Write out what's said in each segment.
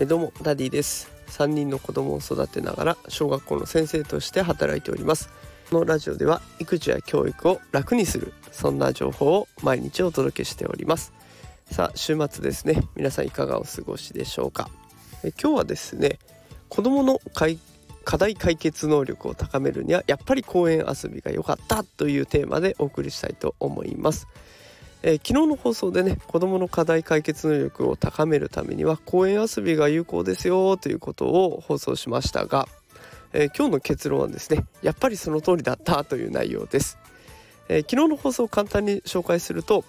えどうもダディです。3人の子供を育てながら小学校の先生として働いております。このラジオでは育児や教育を楽にするそんな情報を毎日お届けしております。さあ週末ですね。皆さんいかがお過ごしでしょうか。え今日はですね子供の課題解決能力を高めるにはやっぱり公園遊びが良かったというテーマでお送りしたいと思います。えー、昨日の放送でね子どもの課題解決能力を高めるためには公園遊びが有効ですよということを放送しましたが、えー、今日の結論はですねやっぱりその通りだったという内容です、えー、昨日の放送を簡単に紹介すると,、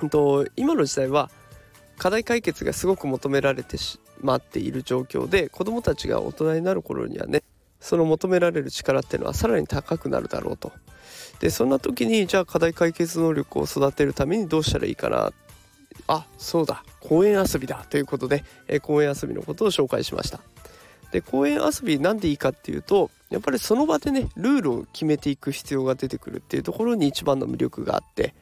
うんと、今の時代は課題解決がすごく求められてしまっている状況で子どもたちが大人になる頃にはねその求められる力っていうのはさらに高くなるだろうと。でそんな時にじゃあ課題解決能力を育てるためにどうしたらいいかな。あそうだ。公園遊びだ。ということで、え、公園遊びのことを紹介しました。で公園遊びなんでいいかっていうとやっぱりその場でねルールを決めていく必要が出てくるっていうところに一番の魅力があって。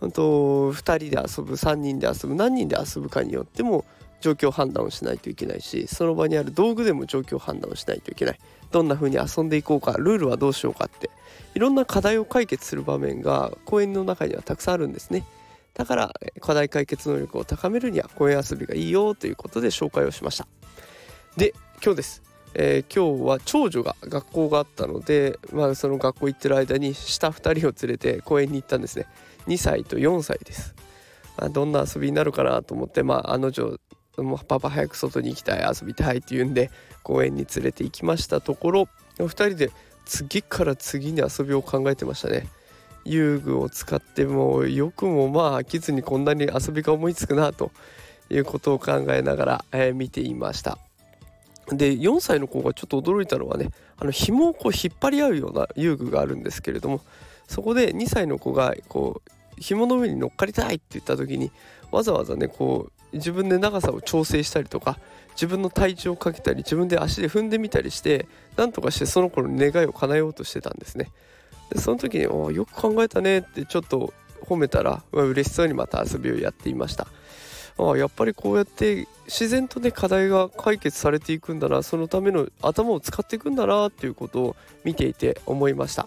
本当2人で遊ぶ3人で遊ぶ何人で遊ぶかによっても状況判断をしないといけないしその場にある道具でも状況判断をしないといけない。どんな風に遊んでいこうかルールはどうしようかっていろんな課題を解決する場面が公園の中にはたくさんあるんですね。だから課題解決能力を高めるには公園遊びがいいよということで紹介をしました。で今日です、えー、今日は長女が学校があったので、まあ、その学校行ってる間に下2人を連れて公園に行ったんですね。2歳と4歳です、あ、どんな遊びになるかなと思ってまああの女もうパパ早く外に行きたい遊びたいって言うんで公園に連れて行きましたところ2人で次から次に遊びを考えてましたね。遊具を使ってもよくもまあ飽きずにこんなに遊びが思いつくなということを考えながら、えー、見ていました。で4歳の子がちょっと驚いたのはねあの紐をこう引っ張り合うような遊具があるんですけれどもそこで2歳の子がこう紐の上に乗っかりたいって言った時にわざわざねこう自分で長さを調整したりとか自分の体重をかけたり自分で足で踏んでみたりしてなんとかしてその子の願いを叶えようとしてたんですね。でその時に「およく考えたね」ってちょっと褒めたら嬉しそうにまた遊びをやっていましたあやっぱりこうやって自然とね課題が解決されていくんだなそのための頭を使っていくんだなっていうことを見ていて思いました。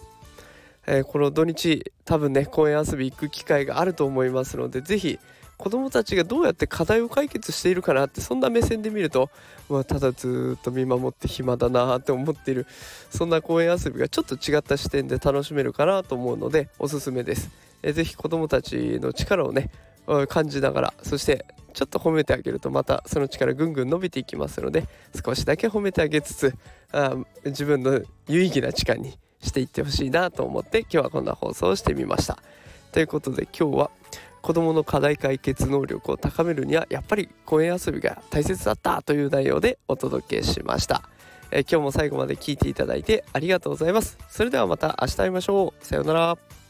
えー、この土日多分ね公園遊び行く機会があると思いますので是非子どもたちがどうやって課題を解決しているかなってそんな目線で見ると、まあ、ただずっと見守って暇だなって思っているそんな公園遊びがちょっと違った視点で楽しめるかなと思うのでおすすめです。えー、ぜひ子どもたちの力をね感じながらそしてちょっと褒めてあげるとまたその力ぐんぐん伸びていきますので少しだけ褒めてあげつつあ自分の有意義な時間にしていってほしいなと思って今日はこんな放送をしてみました。ということで今日は子どもの課題解決能力を高めるにはやっぱり公園遊びが大切だったという内容でお届けしました、え今日も最後まで聞いていただいてありがとうございます。それではまた明日会いましょう。さようなら。